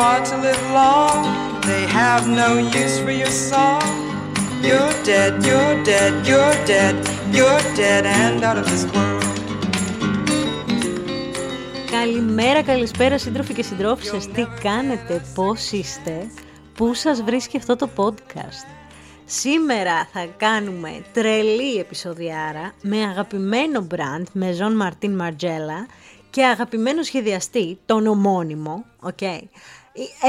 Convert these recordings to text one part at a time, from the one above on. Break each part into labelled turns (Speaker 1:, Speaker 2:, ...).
Speaker 1: want to live long, they have no use for your song. You're dead, you're dead, you're dead, you're dead and out of this world. Καλημέρα, καλησπέρα σύντροφοι και συντρόφισσες. Τι κάνετε, πώς είστε, πού σας βρίσκει αυτό το podcast. Σήμερα θα κάνουμε τρελή επεισοδιάρα με αγαπημένο brand, με Ζων Μαρτίν Μαρτζέλα και αγαπημένο σχεδιαστή, τον ομώνυμο, okay.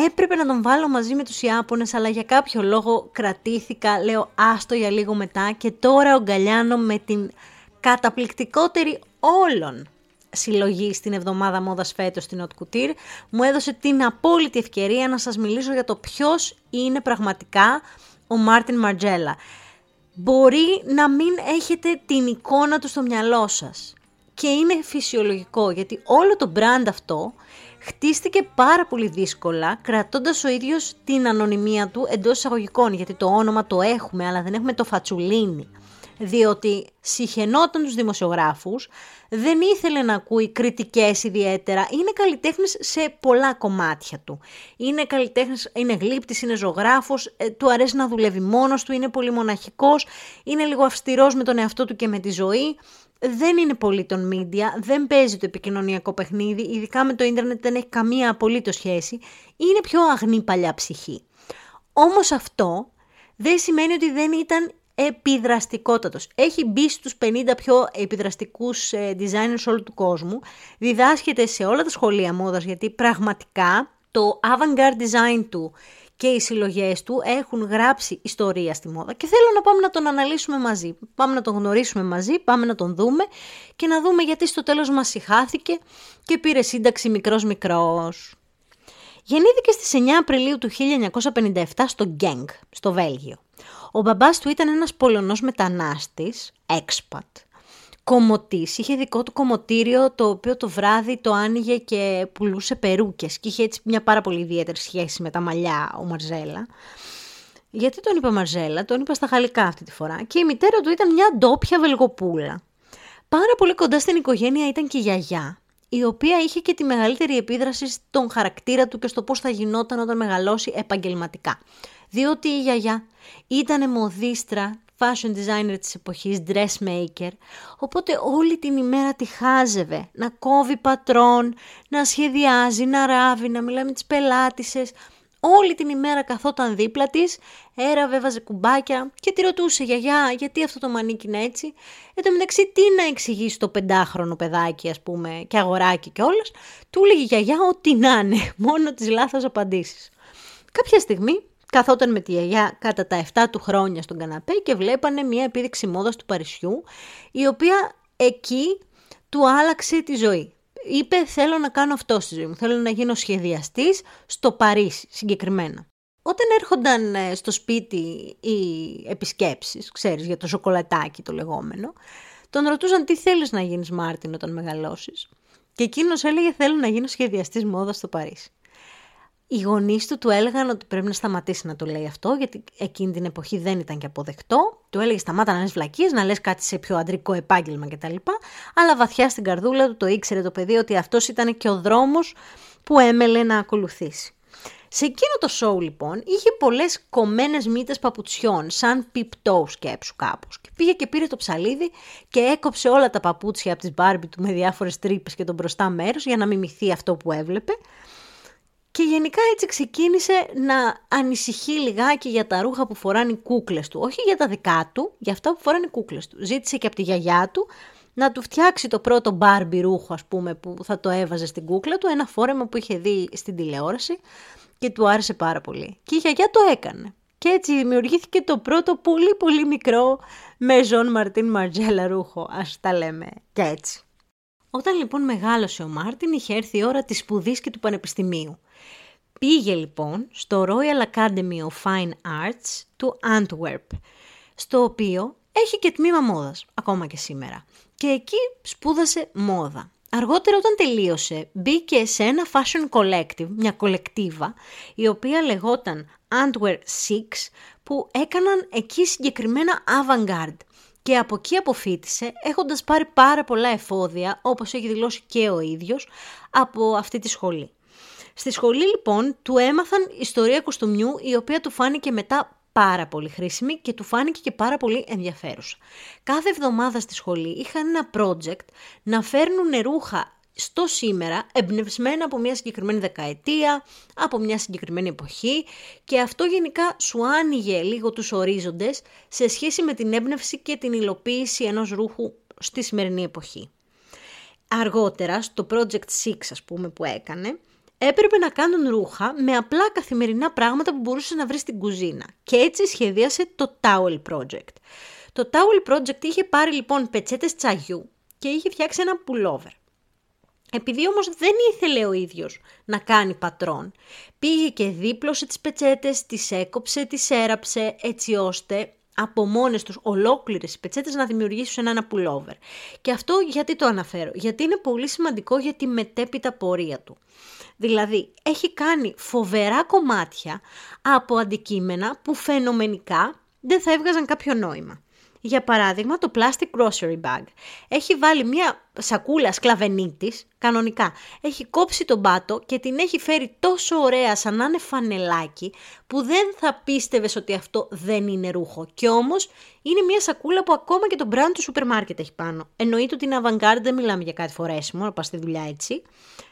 Speaker 1: Έπρεπε να τον βάλω μαζί με τους Ιάπωνες, αλλά για κάποιο λόγο κρατήθηκα, λέω άστο για λίγο μετά. Και τώρα ογκαλιάνω με την καταπληκτικότερη όλων συλλογή στην εβδομάδα μόδας φέτος στην Haute Couture, μου έδωσε την απόλυτη ευκαιρία να σας μιλήσω για το ποιος είναι πραγματικά ο Μάρτιν Μαρτζέλα. Μπορεί να μην έχετε την εικόνα του στο μυαλό σας. Και είναι φυσιολογικό γιατί όλο το brand αυτό χτίστηκε πάρα πολύ δύσκολα κρατώντας ο ίδιος την ανωνυμία του εντός εισαγωγικών γιατί το όνομα το έχουμε αλλά δεν έχουμε το φατσουλίνι διότι συχαινόταν τους δημοσιογράφους, δεν ήθελε να ακούει κριτικές ιδιαίτερα, είναι καλλιτέχνης σε πολλά κομμάτια του. Είναι καλλιτέχνης, είναι γλύπτης, είναι ζωγράφος, ε, του αρέσει να δουλεύει μόνος του, είναι πολύ μοναχικός, είναι λίγο αυστηρός με τον εαυτό του και με τη ζωή, δεν είναι πολύ των media, δεν παίζει το επικοινωνιακό παιχνίδι, ειδικά με το ίντερνετ δεν έχει καμία απολύτως σχέση, είναι πιο αγνή παλιά ψυχή. Όμως αυτό δεν σημαίνει ότι δεν ήταν επιδραστικότατος. Έχει μπει στους 50 πιο επιδραστικούς ε, designers όλου του κόσμου. Διδάσκεται σε όλα τα σχολεία μόδας γιατί πραγματικά το avant-garde design του και οι συλλογές του έχουν γράψει ιστορία στη μόδα και θέλω να πάμε να τον αναλύσουμε μαζί. Πάμε να τον γνωρίσουμε μαζί, πάμε να τον δούμε και να δούμε γιατί στο τέλος μας συχάθηκε και πήρε σύνταξη μικρός μικρός. Γεννήθηκε στις 9 Απριλίου του 1957 στο Γκέγκ, στο Βέλγιο. Ο μπαμπάς του ήταν ένας Πολωνός μετανάστης, expat, κομμωτής. Είχε δικό του κομμωτήριο το οποίο το βράδυ το άνοιγε και πουλούσε περούκες και είχε έτσι μια πάρα πολύ ιδιαίτερη σχέση με τα μαλλιά ο Μαρζέλα. Γιατί τον είπα Μαρζέλα, τον είπα στα γαλλικά αυτή τη φορά και η μητέρα του ήταν μια ντόπια βελγοπούλα. Πάρα πολύ κοντά στην οικογένεια ήταν και η γιαγιά, η οποία είχε και τη μεγαλύτερη επίδραση στον χαρακτήρα του και στο πώς θα γινόταν όταν μεγαλώσει επαγγελματικά. Διότι η γιαγιά ήταν μοδίστρα, fashion designer της εποχής, dressmaker, οπότε όλη την ημέρα τη χάζευε, να κόβει πατρών, να σχεδιάζει, να ράβει, να μιλάει με τις πελάτησες, όλη την ημέρα καθόταν δίπλα της, έραβε, έβαζε κουμπάκια και τη ρωτούσε «Γιαγιά, γιατί αυτό το μανίκι είναι έτσι» Εν τω μεταξύ τι να εξηγήσει το πεντάχρονο παιδάκι ας πούμε και αγοράκι και όλες, του έλεγε η γιαγιά ό,τι να είναι, μόνο τις λάθος απαντήσεις. Κάποια στιγμή καθόταν με τη γιαγιά κατά τα 7 του χρόνια στον καναπέ και βλέπανε μια επίδειξη μόδας του Παρισιού, η οποία εκεί του άλλαξε τη ζωή. Είπε θέλω να κάνω αυτό στη ζωή μου, θέλω να γίνω σχεδιαστής στο Παρίσι συγκεκριμένα. Όταν έρχονταν ε, στο σπίτι οι επισκέψεις, ξέρεις, για το σοκολατάκι το λεγόμενο, τον ρωτούσαν τι θέλεις να γίνεις Μάρτιν όταν μεγαλώσεις; Και εκείνος έλεγε θέλω να γίνω σχεδιαστής μόδας στο Παρίσι. Οι γονείς του του έλεγαν ότι πρέπει να σταματήσει να το λέει αυτό, γιατί εκείνη την εποχή δεν ήταν και αποδεκτό. Του έλεγε σταμάτα να λες βλακίες, να λες κάτι σε πιο αντρικό επάγγελμα κτλ. Αλλά βαθιά στην καρδούλα του το ήξερε το παιδί ότι αυτός ήταν και ο δρόμος που έμελε να ακολουθήσει. Σε εκείνο το show λοιπόν είχε πολλές κομμένες μύτες παπουτσιών, σαν πιπτό σκέψου κάπως. Και πήγε και πήρε το ψαλίδι και έκοψε όλα τα παπούτσια από τις μπάρμπι του με διάφορες τρύπες και τον μπροστά μέρος για να μιμηθεί αυτό που έβλεπε. Και γενικά έτσι ξεκίνησε να ανησυχεί λιγάκι για τα ρούχα που φοράνε οι κούκλες του. Όχι για τα δικά του, για αυτά που φοράνε οι κούκλες του. Ζήτησε και από τη γιαγιά του να του φτιάξει το πρώτο μπάρμπι ρούχο, ας πούμε, που θα το έβαζε στην κούκλα του, ένα φόρεμα που είχε δει στην τηλεόραση και του άρεσε πάρα πολύ. Και η γιαγιά το έκανε. Και έτσι δημιουργήθηκε το πρώτο πολύ πολύ μικρό με Ζων Μαρτίν Μαρτζέλα ρούχο, ας τα λέμε και έτσι. Όταν λοιπόν μεγάλωσε ο Μάρτιν είχε έρθει η ώρα της σπουδής και του πανεπιστημίου. Πήγε λοιπόν στο Royal Academy of Fine Arts του Antwerp, στο οποίο έχει και τμήμα μόδας, ακόμα και σήμερα. Και εκεί σπούδασε μόδα. Αργότερα όταν τελείωσε μπήκε σε ένα fashion collective, μια κολεκτίβα, η οποία λεγόταν Antwerp 6, που έκαναν εκεί συγκεκριμένα avant-garde. Και από εκεί αποφύτησε έχοντας πάρει πάρα πολλά εφόδια, όπως έχει δηλώσει και ο ίδιος, από αυτή τη σχολή. Στη σχολή λοιπόν του έμαθαν ιστορία κουστούμιου η οποία του φάνηκε μετά πάρα πολύ χρήσιμη και του φάνηκε και πάρα πολύ ενδιαφέρουσα. Κάθε εβδομάδα στη σχολή είχαν ένα project να φέρνουν ρούχα στο σήμερα, εμπνευσμένα από μια συγκεκριμένη δεκαετία, από μια συγκεκριμένη εποχή και αυτό γενικά σου άνοιγε λίγο τους ορίζοντες σε σχέση με την έμπνευση και την υλοποίηση ενός ρούχου στη σημερινή εποχή. Αργότερα, στο Project 6 ας πούμε που έκανε, έπρεπε να κάνουν ρούχα με απλά καθημερινά πράγματα που μπορούσες να βρεις στην κουζίνα και έτσι σχεδίασε το Towel Project. Το Towel Project είχε πάρει λοιπόν πετσέτες τσαγιού και είχε φτιάξει ένα pullover. Επειδή όμως δεν ήθελε ο ίδιος να κάνει πατρόν, πήγε και δίπλωσε τις πετσέτες, τις έκοψε, τις έραψε έτσι ώστε από μόνες τους ολόκληρες οι πετσέτες να δημιουργήσουν ένα pullover. Και αυτό γιατί το αναφέρω, γιατί είναι πολύ σημαντικό για τη μετέπειτα πορεία του. Δηλαδή, έχει κάνει φοβερά κομμάτια από αντικείμενα που φαινομενικά δεν θα έβγαζαν κάποιο νόημα. Για παράδειγμα, το plastic grocery bag. Έχει βάλει μια σακούλα σκλαβενίτης, κανονικά. Έχει κόψει τον πάτο και την έχει φέρει τόσο ωραία σαν να είναι φανελάκι που δεν θα πίστευες ότι αυτό δεν είναι ρούχο. Και όμως είναι μια σακούλα που ακόμα και το brand του σούπερ μάρκετ έχει πάνω. Εννοείται ότι είναι avant-garde, δεν μιλάμε για κάτι φορέσιμο, να πας στη δουλειά έτσι.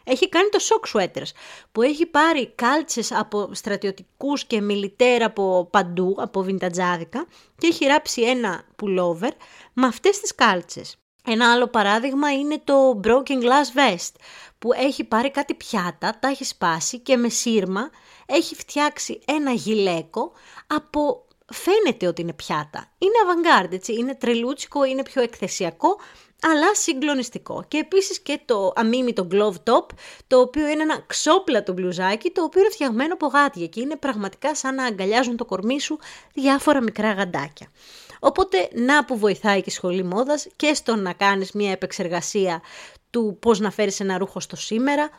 Speaker 1: Έχει κάνει το shock sweaters που έχει πάρει κάλτσες από στρατιωτικούς και μιλιτέρ από παντού, από βιντατζάδικα και έχει ράψει ένα pullover με αυτές τις κάλτσες. Ένα άλλο παράδειγμα είναι το Broken Glass Vest που έχει πάρει κάτι πιάτα, τα έχει σπάσει και με σύρμα έχει φτιάξει ένα γυλαίκο από φαίνεται ότι είναι πιάτα. Είναι avant-garde, έτσι, είναι τρελούτσικο, είναι πιο εκθεσιακό, αλλά συγκλονιστικό. Και επίσης και το αμίμητο glove top, το οποίο είναι ένα ξόπλατο μπλουζάκι, το οποίο είναι φτιαγμένο από γάτια και είναι πραγματικά σαν να αγκαλιάζουν το κορμί σου διάφορα μικρά γαντάκια. Οπότε να που βοηθάει και η σχολή μόδας και στο να κάνεις μια επεξεργασία του πώς να φέρεις ένα ρούχο στο σήμερα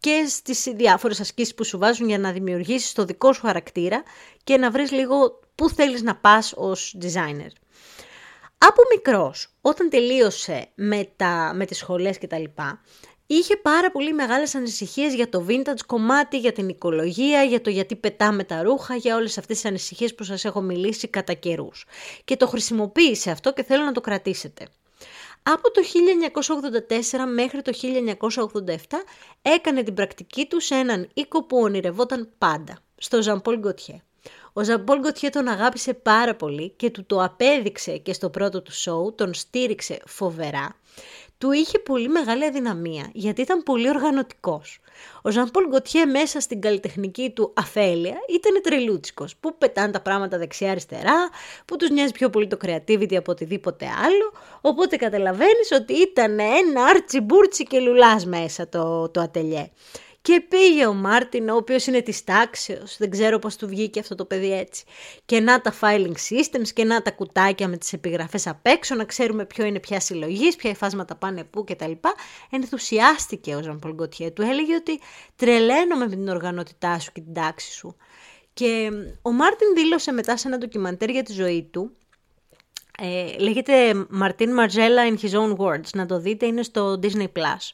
Speaker 1: και στις διάφορες ασκήσεις που σου βάζουν για να δημιουργήσεις το δικό σου χαρακτήρα και να βρεις λίγο πού θέλεις να πας ως designer. Από μικρός, όταν τελείωσε με, τα, με τις σχολές και τα λοιπά, είχε πάρα πολύ μεγάλες ανησυχίες για το vintage κομμάτι, για την οικολογία, για το γιατί πετάμε τα ρούχα, για όλες αυτές τις ανησυχίες που σας έχω μιλήσει κατά καιρούς. Και το χρησιμοποίησε αυτό και θέλω να το κρατήσετε. Από το 1984 μέχρι το 1987 έκανε την πρακτική του σε έναν οίκο που ονειρευόταν πάντα, στο Ζαμπόλ Γκοτιέ. Ο Ζαμπόλ Γκοτιέ τον αγάπησε πάρα πολύ και του το απέδειξε και στο πρώτο του σοου, τον στήριξε φοβερά του είχε πολύ μεγάλη αδυναμία, γιατί ήταν πολύ οργανωτικός. Ο Ζαν Πολ Γκοτιέ μέσα στην καλλιτεχνική του αφέλεια ήταν τρελούτσικος, που πετάνε τα πράγματα δεξιά-αριστερά, που τους νοιάζει πιο πολύ το creativity από οτιδήποτε άλλο, οπότε καταλαβαίνεις ότι ήταν ένα άρτσι μπούρτσι και λουλάς μέσα το, το ατελιέ. Και πήγε ο Μάρτιν, ο οποίος είναι της τάξεως, δεν ξέρω πώς του βγήκε αυτό το παιδί έτσι. Και να τα filing systems και να τα κουτάκια με τις επιγραφές απ' έξω, να ξέρουμε ποιο είναι ποιας συλλογής, ποια υφάσματα πάνε πού κτλ. Ενθουσιάστηκε ο Ζαν Πολ Γκοτιέ, του έλεγε ότι τρελαίνομαι με την οργανωτικότητά σου και την τάξη σου. Και ο Μάρτιν δήλωσε μετά σε ένα ντοκιμαντέρ για τη ζωή του, ε, λέγεται Martin Margiela in his own words, να το δείτε, είναι στο Disney+. Plus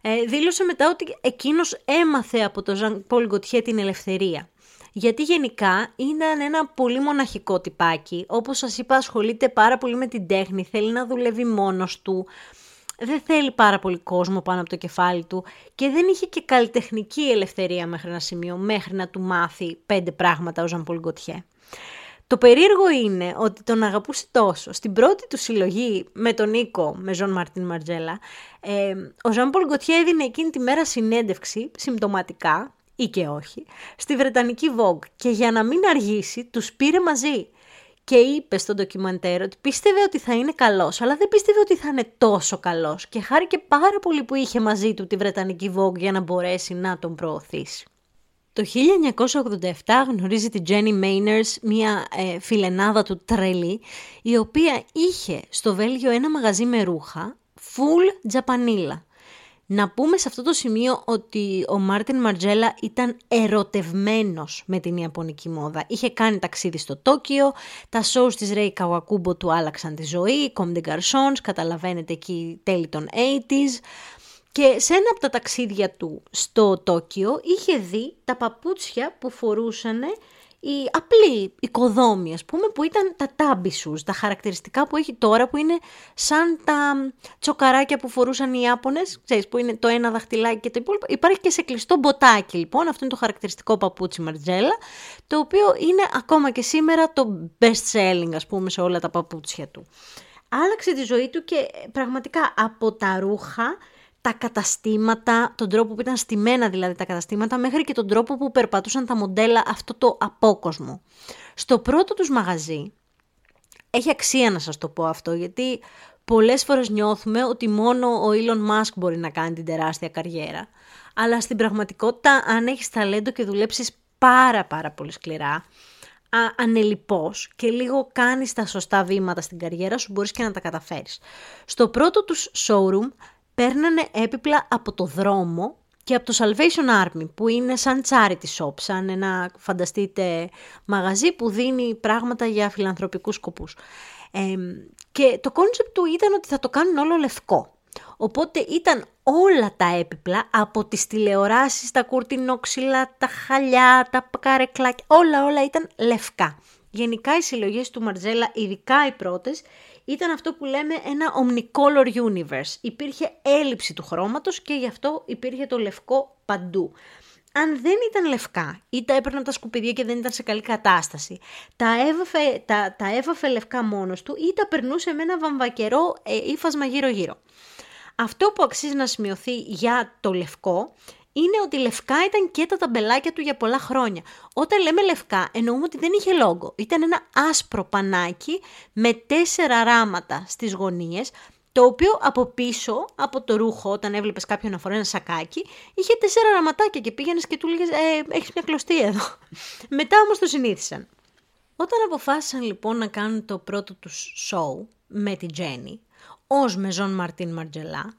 Speaker 1: ε, δήλωσε μετά ότι εκείνος έμαθε από τον Ζαν Πολ Γκοτιέ την ελευθερία. Γιατί γενικά ήταν ένα πολύ μοναχικό τυπάκι. Όπως σας είπα ασχολείται πάρα πολύ με την τέχνη, θέλει να δουλεύει μόνος του, δεν θέλει πάρα πολύ κόσμο πάνω από το κεφάλι του και δεν είχε και καλλιτεχνική ελευθερία μέχρι ένα σημείο, μέχρι να του μάθει πέντε πράγματα ο Ζαν Πολ Γκοτιέ. Το περίεργο είναι ότι τον αγαπούσε τόσο. Στην πρώτη του συλλογή με τον Νίκο, με Ζων Μαρτίν Μαρτζέλα, ε, ο Ζαν Πολ Γκοτιέ έδινε εκείνη τη μέρα συνέντευξη, συμπτωματικά ή και όχι, στη Βρετανική Vogue και για να μην αργήσει τους πήρε μαζί και είπε στο ντοκιμαντέρ ότι πίστευε ότι θα είναι καλός, αλλά δεν πίστευε ότι θα είναι τόσο καλός και χάρηκε πάρα πολύ που είχε μαζί του τη Βρετανική Vogue για να μπορέσει να τον προωθήσει. Το 1987 γνωρίζει την Jenny Mayners, μια ε, φιλενάδα του τρελή, η οποία είχε στο Βέλγιο ένα μαγαζί με ρούχα, full τζαπανίλα. Να πούμε σε αυτό το σημείο ότι ο Μάρτιν Μαρτζέλα ήταν ερωτευμένος με την Ιαπωνική μόδα. Είχε κάνει ταξίδι στο Τόκιο, τα shows της Ρέι Καουακούμπο του άλλαξαν τη ζωή, Comme des Garçons, καταλαβαίνετε εκεί τέλη των 80s και σε ένα από τα ταξίδια του στο Τόκιο είχε δει τα παπούτσια που φορούσαν οι απλοί οικοδόμοι, ας πούμε, που ήταν τα τάμπισους, τα χαρακτηριστικά που έχει τώρα, που είναι σαν τα τσοκαράκια που φορούσαν οι Ιάπωνες, ξέρεις, που είναι το ένα δαχτυλάκι και το υπόλοιπο. Υπάρχει και σε κλειστό μποτάκι, λοιπόν, αυτό είναι το χαρακτηριστικό παπούτσι Μαρτζέλα, το οποίο είναι ακόμα και σήμερα το best selling, ας πούμε, σε όλα τα παπούτσια του. Άλλαξε τη ζωή του και πραγματικά από τα ρούχα τα καταστήματα, τον τρόπο που ήταν στημένα δηλαδή τα καταστήματα, μέχρι και τον τρόπο που περπατούσαν τα μοντέλα αυτό το απόκοσμο. Στο πρώτο τους μαγαζί, έχει αξία να σας το πω αυτό, γιατί πολλές φορές νιώθουμε ότι μόνο ο Elon Musk μπορεί να κάνει την τεράστια καριέρα. Αλλά στην πραγματικότητα, αν έχεις ταλέντο και δουλέψεις πάρα πάρα πολύ σκληρά, ανελιπώς και λίγο κάνεις τα σωστά βήματα στην καριέρα σου, μπορείς και να τα καταφέρεις. Στο πρώτο τους showroom παίρνανε έπιπλα από το δρόμο και από το Salvation Army που είναι σαν charity shop, σαν ένα φανταστείτε μαγαζί που δίνει πράγματα για φιλανθρωπικούς σκοπούς. και το concept του ήταν ότι θα το κάνουν όλο λευκό. Οπότε ήταν όλα τα έπιπλα από τις τηλεοράσεις, τα κουρτινόξυλα, τα χαλιά, τα καρεκλάκια, όλα όλα ήταν λευκά. Γενικά οι συλλογές του Μαρτζέλα, ειδικά οι πρώτες, ήταν αυτό που λέμε ένα omnicolor universe. Υπήρχε έλλειψη του χρώματος και γι' αυτό υπήρχε το λευκό παντού. Αν δεν ήταν λευκά ή τα έπαιρναν τα σκουπιδιά και δεν ήταν σε καλή κατάσταση, τα έβαφε, τα, τα έβαφε λευκά μόνος του ή τα περνούσε με ένα βαμβακερό ε, ύφασμα γύρω-γύρω. Αυτό που αξίζει να σημειωθεί για το λευκό είναι ότι λευκά ήταν και τα ταμπελάκια του για πολλά χρόνια. Όταν λέμε λευκά εννοούμε ότι δεν είχε λόγο. Ήταν ένα άσπρο πανάκι με τέσσερα ράματα στις γωνίες, το οποίο από πίσω, από το ρούχο, όταν έβλεπες κάποιον να φοράει ένα σακάκι, είχε τέσσερα ραματάκια και πήγαινες και του λέγες ε, «Έχεις μια κλωστή εδώ». Μετά όμως το συνήθισαν. Όταν αποφάσισαν λοιπόν να κάνουν το πρώτο τους show με τη Τζέννη, ως με Ζων Μαρτίν Μαρτζελά,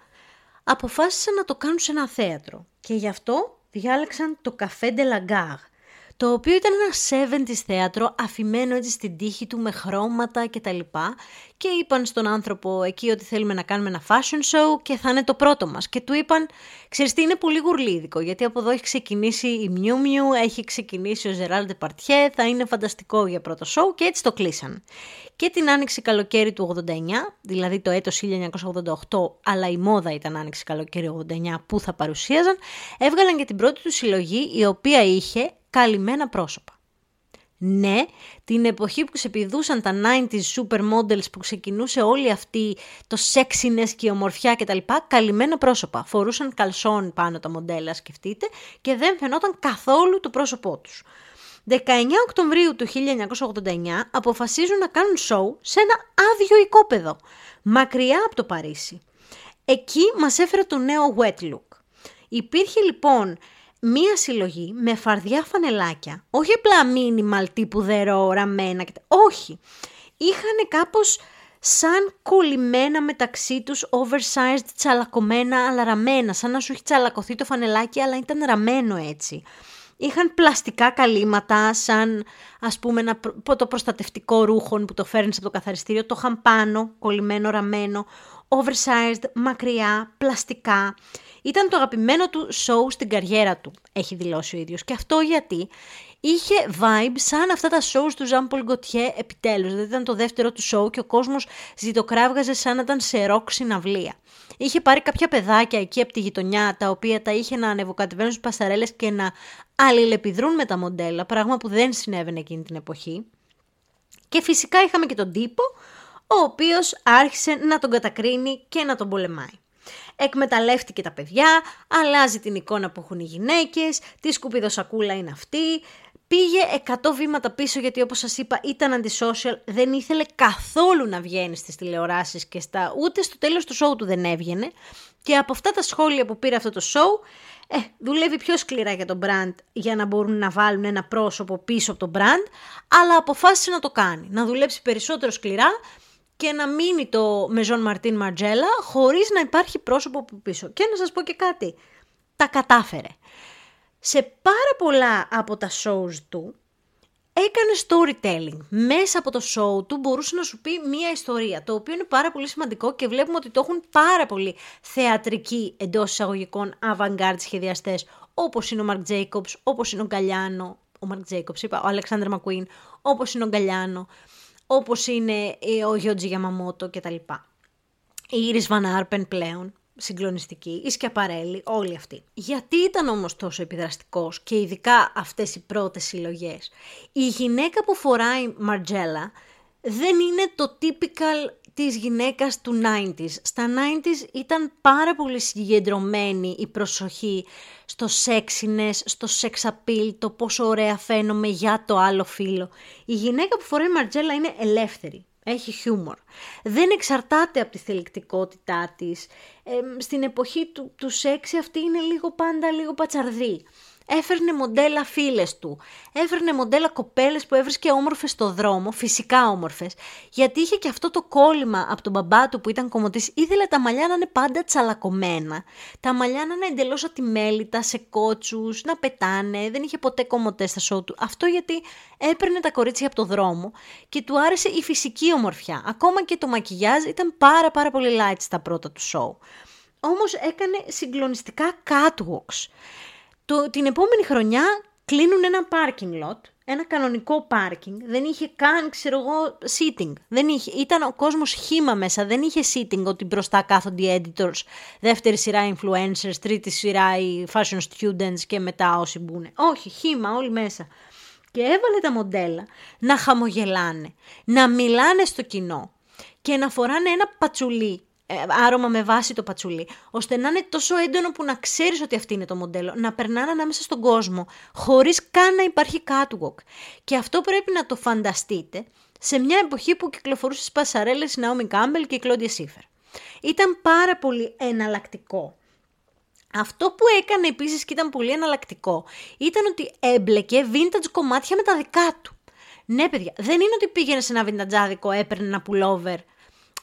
Speaker 1: αποφάσισαν να το κάνουν σε ένα θέατρο. Και γι' αυτό διάλεξαν το Café de la Gare, το οποίο ήταν ένα 70's θέατρο αφημένο έτσι στην τύχη του με χρώματα και τα λοιπά και είπαν στον άνθρωπο εκεί ότι θέλουμε να κάνουμε ένα fashion show και θα είναι το πρώτο μας και του είπαν ξέρεις τι είναι πολύ γουρλίδικο γιατί από εδώ έχει ξεκινήσει η Μιου Μιου, έχει ξεκινήσει ο Ζεράλ Παρτιέ, θα είναι φανταστικό για πρώτο show και έτσι το κλείσαν. Και την άνοιξη καλοκαίρι του 89, δηλαδή το έτος 1988, αλλά η μόδα ήταν άνοιξη καλοκαίρι 89 που θα παρουσίαζαν, έβγαλαν και την πρώτη του συλλογή η οποία είχε καλυμμένα πρόσωπα. Ναι, την εποχή που ξεπηδούσαν τα 90s supermodels που ξεκινούσε όλη αυτή το sexiness και η ομορφιά κτλ. Καλυμμένα πρόσωπα. Φορούσαν καλσόν πάνω τα μοντέλα, σκεφτείτε, και δεν φαινόταν καθόλου το πρόσωπό τους. 19 Οκτωβρίου του 1989 αποφασίζουν να κάνουν show σε ένα άδειο οικόπεδο, μακριά από το Παρίσι. Εκεί μας έφερε το νέο wet look. Υπήρχε λοιπόν μία συλλογή με φαρδιά φανελάκια, όχι απλά minimal τύπου δερό, ραμμένα, όχι. Είχαν κάπως σαν κολλημένα μεταξύ τους oversized τσαλακωμένα αλλά ραμμένα, σαν να σου έχει τσαλακωθεί το φανελάκι αλλά ήταν ραμμένο έτσι. Είχαν πλαστικά καλύματα σαν ας πούμε ένα, το προστατευτικό ρούχο που το φέρνεις από το καθαριστήριο, το είχαν πάνω, κολλημένο, ραμμένο, oversized, μακριά, πλαστικά. Ήταν το αγαπημένο του show στην καριέρα του, έχει δηλώσει ο ίδιος. Και αυτό γιατί είχε vibe σαν αυτά τα shows του Jean Paul Gaultier επιτέλους. Δηλαδή ήταν το δεύτερο του show και ο κόσμος ζητοκράβγαζε σαν να ήταν σε ροκ συναυλία. Είχε πάρει κάποια παιδάκια εκεί από τη γειτονιά, τα οποία τα είχε να ανεβοκατεβαίνουν στις πασαρέλες και να αλληλεπιδρούν με τα μοντέλα, πράγμα που δεν συνέβαινε εκείνη την εποχή. Και φυσικά είχαμε και τον τύπο, ο οποίος άρχισε να τον κατακρίνει και να τον πολεμάει εκμεταλλεύτηκε τα παιδιά, αλλάζει την εικόνα που έχουν οι γυναίκες, τι σκουπιδοσακούλα είναι αυτή, πήγε 100 βήματα πίσω γιατί όπως σας είπα ήταν αντισocial, δεν ήθελε καθόλου να βγαίνει στις τηλεοράσεις και στα, ούτε στο τέλος του show του δεν έβγαινε. Και από αυτά τα σχόλια που πήρε αυτό το show, ε, δουλεύει πιο σκληρά για τον brand για να μπορούν να βάλουν ένα πρόσωπο πίσω από τον brand, αλλά αποφάσισε να το κάνει, να δουλέψει περισσότερο σκληρά και να μείνει το Μεζόν Μαρτίν Μαρτζέλα χωρίς να υπάρχει πρόσωπο από πίσω. Και να σας πω και κάτι, τα κατάφερε. Σε πάρα πολλά από τα shows του έκανε storytelling. Μέσα από το show του μπορούσε να σου πει μία ιστορία, το οποίο είναι πάρα πολύ σημαντικό και βλέπουμε ότι το έχουν πάρα πολύ θεατρικοί εντός εισαγωγικών avant-garde σχεδιαστές, όπως είναι ο Mark Jacobs, όπως είναι ο Γκαλιάνο, ο Mark Jacobs είπα, ο Alexander McQueen, όπως είναι ο Γκαλιάνο, όπως είναι ο Γιώτζι Γιαμαμότο κτλ. Η Iris Van Arpen πλέον, συγκλονιστική, η Σκιαπαρέλη, όλοι αυτοί. Γιατί ήταν όμως τόσο επιδραστικός και ειδικά αυτές οι πρώτες συλλογές. Η γυναίκα που φοράει Μαρτζέλα δεν είναι το typical της γυναίκας του 90s. Στα 90s ήταν πάρα πολύ συγκεντρωμένη η προσοχή στο sexiness, στο sex appeal, το πόσο ωραία φαίνομαι για το άλλο φίλο. Η γυναίκα που φοράει Μαρτζέλα είναι ελεύθερη. Έχει χιούμορ. Δεν εξαρτάται από τη θελεκτικότητά της. στην εποχή του, του σεξ αυτή είναι λίγο πάντα λίγο πατσαρδί έφερνε μοντέλα φίλες του. Έφερνε μοντέλα κοπέλες που έβρισκε όμορφες στο δρόμο, φυσικά όμορφες, γιατί είχε και αυτό το κόλλημα από τον μπαμπά του που ήταν κομμωτής. Ήθελε τα μαλλιά να είναι πάντα τσαλακωμένα. Τα μαλλιά να είναι εντελώς ατιμέλητα, σε κότσους, να πετάνε. Δεν είχε ποτέ κομμωτές στα σώου του. Αυτό γιατί έπαιρνε τα κορίτσια από το δρόμο και του άρεσε η φυσική ομορφιά. Ακόμα και το μακιγιάζ ήταν πάρα πάρα πολύ light στα πρώτα του σοου. Όμως έκανε συγκλονιστικά catwalks. Το, την επόμενη χρονιά κλείνουν ένα parking lot, ένα κανονικό parking. Δεν είχε καν, ξέρω εγώ, sitting. Δεν είχε, ήταν ο κόσμος χήμα μέσα, δεν είχε sitting ότι μπροστά κάθονται οι editors, δεύτερη σειρά influencers, τρίτη σειρά οι fashion students και μετά όσοι μπουν. Όχι, χήμα όλοι μέσα. Και έβαλε τα μοντέλα να χαμογελάνε, να μιλάνε στο κοινό και να φοράνε ένα πατσουλί ε, άρωμα με βάση το πατσουλί, ώστε να είναι τόσο έντονο που να ξέρεις ότι αυτή είναι το μοντέλο, να περνάνε ανάμεσα στον κόσμο, χωρίς καν να υπάρχει catwalk. Και αυτό πρέπει να το φανταστείτε σε μια εποχή που κυκλοφορούσε στις πασαρέλες η Naomi Campbell και η Claudia Schiffer. Ήταν πάρα πολύ εναλλακτικό. Αυτό που έκανε επίσης και ήταν πολύ εναλλακτικό ήταν ότι έμπλεκε vintage κομμάτια με τα δικά του. Ναι, παιδιά, δεν είναι ότι πήγαινε σε ένα βιντατζάδικο, έπαιρνε ένα pullover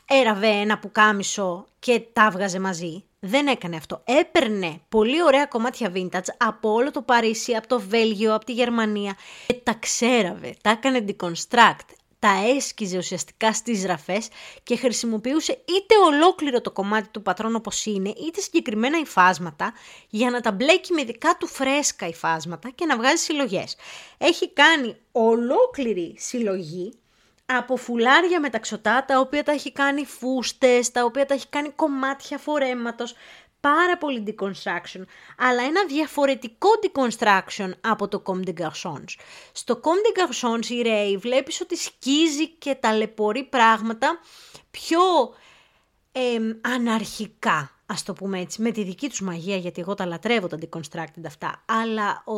Speaker 1: έραβε ένα πουκάμισο και τα βγάζε μαζί. Δεν έκανε αυτό. Έπαιρνε πολύ ωραία κομμάτια vintage από όλο το Παρίσι, από το Βέλγιο, από τη Γερμανία και τα ξέραβε, τα έκανε deconstruct, τα έσκιζε ουσιαστικά στις ραφές και χρησιμοποιούσε είτε ολόκληρο το κομμάτι του πατρών όπως είναι, είτε συγκεκριμένα υφάσματα για να τα μπλέκει με δικά του φρέσκα υφάσματα και να βγάζει συλλογές. Έχει κάνει ολόκληρη συλλογή από φουλάρια μεταξωτά, τα οποία τα έχει κάνει φούστες, τα οποία τα έχει κάνει κομμάτια φορέματος, πάρα πολύ deconstruction, αλλά ένα διαφορετικό deconstruction από το Comme des Garçons. Στο Comme des Garçons η Ray βλέπεις ότι σκίζει και ταλαιπωρεί πράγματα πιο ε, αναρχικά Α το πούμε έτσι, με τη δική τους μαγεία, γιατί εγώ τα λατρεύω τα deconstructed αυτά, αλλά ο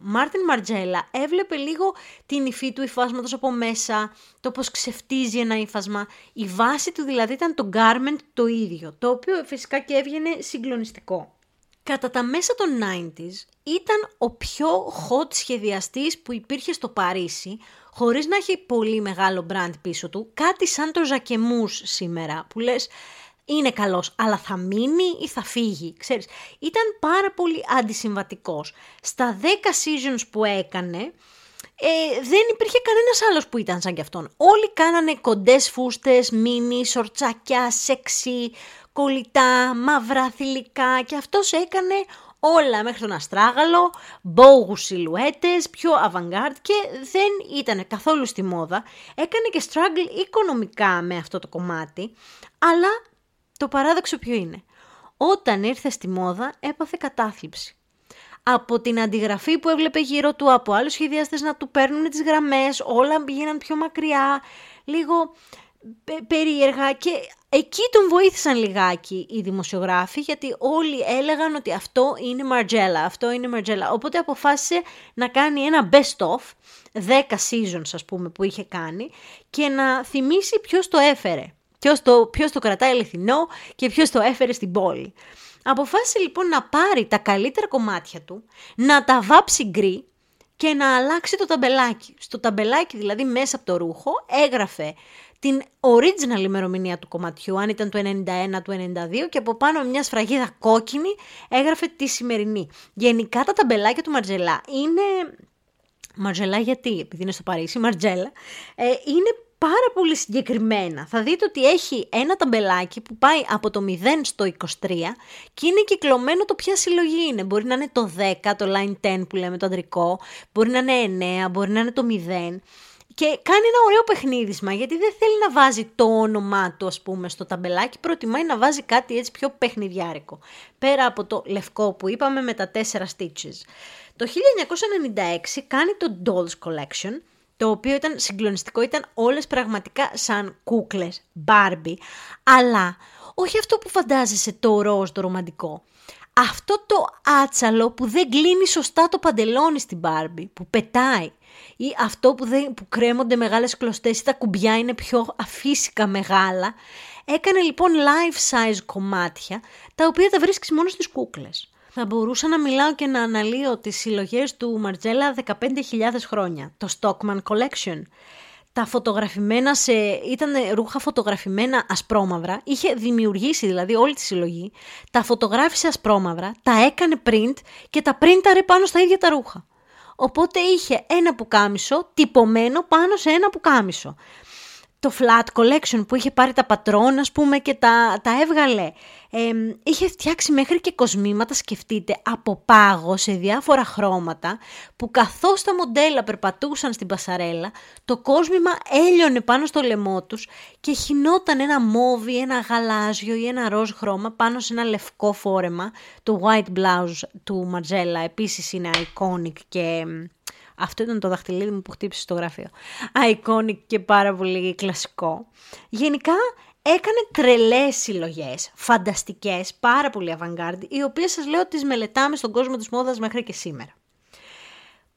Speaker 1: Μάρτιν Μαρτζέλα έβλεπε λίγο την υφή του υφάσματος από μέσα, το πώς ξεφτίζει ένα υφάσμα, η βάση του δηλαδή ήταν το garment το ίδιο, το οποίο φυσικά και έβγαινε συγκλονιστικό. Κατά τα μέσα των 90s ήταν ο πιο hot σχεδιαστής που υπήρχε στο Παρίσι, χωρίς να έχει πολύ μεγάλο brand πίσω του, κάτι σαν το Ζακεμούς σήμερα, που λες είναι καλός, αλλά θα μείνει ή θα φύγει, ξέρεις. Ήταν πάρα πολύ αντισυμβατικός. Στα 10 seasons που έκανε, ε, δεν υπήρχε κανένας άλλος που ήταν σαν κι αυτόν. Όλοι κάνανε κοντές φούστες, μίνι, σορτσάκια, σεξι, κολλητά, μαύρα θηλυκά και αυτός έκανε όλα μέχρι τον αστράγαλο, μπόγους σιλουέτες, πιο avant και δεν ήταν καθόλου στη μόδα. Έκανε και struggle οικονομικά με αυτό το κομμάτι, αλλά το παράδοξο ποιο είναι; Όταν ήρθε στη μόδα έπαθε κατάθλιψη. Από την αντιγραφή που έβλεπε γύρω του, από άλλους σχεδιάστες να του παίρνουν τις γραμμές, όλα πήγαιναν πιο μακριά, λίγο περίεργα και εκεί τον βοήθησαν λιγάκι οι δημοσιογράφοι γιατί όλοι έλεγαν ότι αυτό είναι Μαρτζέλα, αυτό είναι Μαρτζέλα. Οπότε αποφάσισε να κάνει ένα best of, 10 seasons ας πούμε που είχε κάνει και να θυμίσει ποιος το έφερε. Ποιος το, ποιος το κρατάει αληθινό και ποιος το έφερε στην πόλη. Αποφάσισε λοιπόν να πάρει τα καλύτερα κομμάτια του, να τα βάψει γκρι και να αλλάξει το ταμπελάκι. Στο ταμπελάκι δηλαδή μέσα από το ρούχο έγραφε την original ημερομηνία του κομματιού, αν ήταν το 91, του 92 και από πάνω με μια σφραγίδα κόκκινη έγραφε τη σημερινή. Γενικά τα ταμπελάκια του Μαρτζελά είναι Μαρτζέλα γιατί, επειδή είναι στο Παρίσι, Μαρτζέλα, ε, είναι πάρα πολύ συγκεκριμένα. Θα δείτε ότι έχει ένα ταμπελάκι που πάει από το 0 στο 23 και είναι κυκλωμένο το ποια συλλογή είναι. Μπορεί να είναι το 10, το line 10 που λέμε το αντρικό, μπορεί να είναι 9, μπορεί να είναι το 0. Και κάνει ένα ωραίο παιχνίδισμα γιατί δεν θέλει να βάζει το όνομά του ας πούμε στο ταμπελάκι, προτιμάει να βάζει κάτι έτσι πιο παιχνιδιάρικο. Πέρα από το λευκό που είπαμε με τα τέσσερα stitches. Το 1996 κάνει το Dolls Collection το οποίο ήταν συγκλονιστικό, ήταν όλες πραγματικά σαν κούκλες, Barbie, αλλά όχι αυτό που φαντάζεσαι το ροζ, το ρομαντικό. Αυτό το άτσαλο που δεν κλείνει σωστά το παντελόνι στην Barbie, που πετάει. Ή αυτό που, δεν, που κρέμονται μεγάλες κλωστές ή τα κουμπιά είναι πιο αφύσικα μεγάλα. Έκανε λοιπόν life size κομμάτια, τα οποία τα βρίσκεις μόνο στις κούκλες. Θα μπορούσα να μιλάω και να αναλύω τις συλλογές του Μαρτζέλα 15.000 χρόνια, το Stockman Collection. Τα φωτογραφημένα σε, ήταν ρούχα φωτογραφημένα ασπρόμαυρα, είχε δημιουργήσει δηλαδή όλη τη συλλογή, τα φωτογράφησε ασπρόμαυρα, τα έκανε print και τα πρίνταρε πάνω στα ίδια τα ρούχα. Οπότε είχε ένα πουκάμισο τυπωμένο πάνω σε ένα πουκάμισο το Flat Collection που είχε πάρει τα πατρόν ας πούμε και τα, τα έβγαλε. Είχε φτιάξει μέχρι και κοσμήματα, σκεφτείτε, από πάγο σε διάφορα χρώματα που καθώς τα μοντέλα περπατούσαν στην πασαρέλα, το κόσμημα έλειωνε πάνω στο λαιμό τους και χινόταν ένα μόβι, ένα γαλάζιο ή ένα ροζ χρώμα πάνω σε ένα λευκό φόρεμα. Το white blouse του Margiela επίσης είναι iconic και αυτό ήταν το δαχτυλίδι μου που χτύπησε στο γραφείο. Iconic και πάρα πολύ κλασικό. Γενικά έκανε τρελές συλλογές, φανταστικές, πάρα πολύ avant οι οποίες σας λέω ότι τις μελετάμε στον κόσμο της μόδας μέχρι και σήμερα.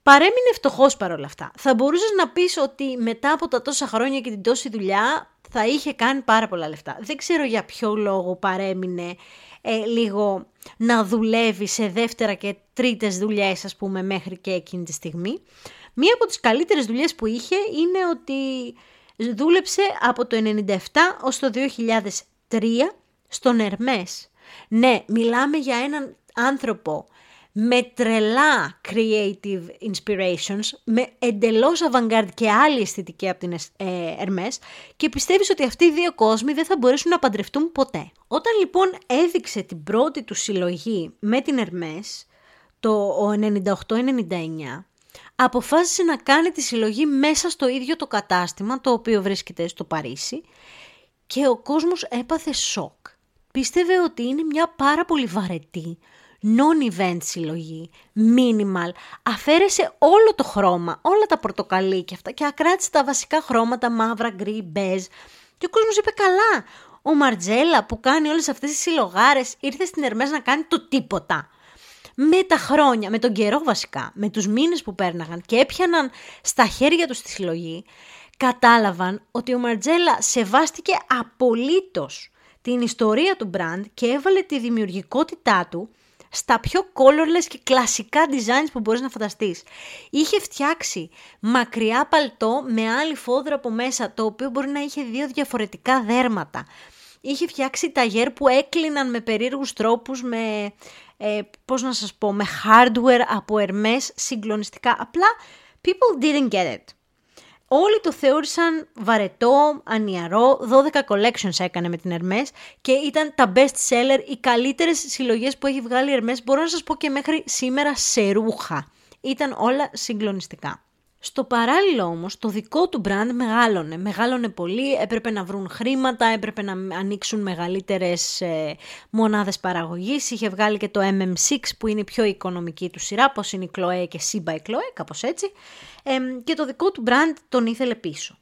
Speaker 1: Παρέμεινε φτωχός παρόλα αυτά. Θα μπορούσες να πεις ότι μετά από τα τόσα χρόνια και την τόση δουλειά θα είχε κάνει πάρα πολλά λεφτά. Δεν ξέρω για ποιο λόγο παρέμεινε ε, λίγο να δουλεύει σε δεύτερα και τρίτες δουλειές ας πούμε μέχρι και εκείνη τη στιγμή. Μία από τις καλύτερες δουλειές που είχε είναι ότι δούλεψε από το 1997 ως το 2003 στον Ερμές. Ναι, μιλάμε για έναν άνθρωπο με τρελά creative inspirations, με εντελώς avant και άλλη αισθητική από την ε, και πιστεύεις ότι αυτοί οι δύο κόσμοι δεν θα μπορέσουν να παντρευτούν ποτέ. Όταν λοιπόν έδειξε την πρώτη του συλλογή με την Hermes, το 98-99, αποφάσισε να κάνει τη συλλογή μέσα στο ίδιο το κατάστημα το οποίο βρίσκεται στο Παρίσι και ο κόσμος έπαθε σοκ. Πίστευε ότι είναι μια πάρα πολύ βαρετή, non-event συλλογή, minimal, αφαίρεσε όλο το χρώμα, όλα τα πορτοκαλί και αυτά και ακράτησε τα βασικά χρώματα μαύρα, γκρι, μπέζ και ο κόσμος είπε καλά, ο Μαρτζέλα που κάνει όλες αυτές τις συλλογάρες ήρθε στην Ερμές να κάνει το τίποτα. Με τα χρόνια, με τον καιρό βασικά, με τους μήνες που πέρναγαν και έπιαναν στα χέρια τους τη συλλογή, κατάλαβαν ότι ο Μαρτζέλα σεβάστηκε απολύτως την ιστορία του brand και έβαλε τη δημιουργικότητά του στα πιο colorless και κλασικά designs που μπορείς να φανταστείς. Είχε φτιάξει μακριά παλτό με άλλη φόδρα από μέσα, το οποίο μπορεί να είχε δύο διαφορετικά δέρματα. Είχε φτιάξει ταγέρ που έκλειναν με περίεργους τρόπους, με, ε, πώς να σας πω, με hardware από ερμές συγκλονιστικά. Απλά people didn't get it. Όλοι το θεώρησαν βαρετό, ανιαρό, 12 collections έκανε με την Hermes και ήταν τα best seller, οι καλύτερες συλλογές που έχει βγάλει η Hermes, μπορώ να σας πω και μέχρι σήμερα σε ρούχα. Ήταν όλα συγκλονιστικά. Στο παράλληλο όμως το δικό του brand μεγάλωνε, μεγάλωνε πολύ, έπρεπε να βρουν χρήματα, έπρεπε να ανοίξουν μεγαλύτερες ε, μονάδες παραγωγής, είχε βγάλει και το MM6 που είναι η πιο οικονομική του σειρά, πως είναι η Chloe και C by Chloe, κάπως έτσι, ε, και το δικό του brand τον ήθελε πίσω.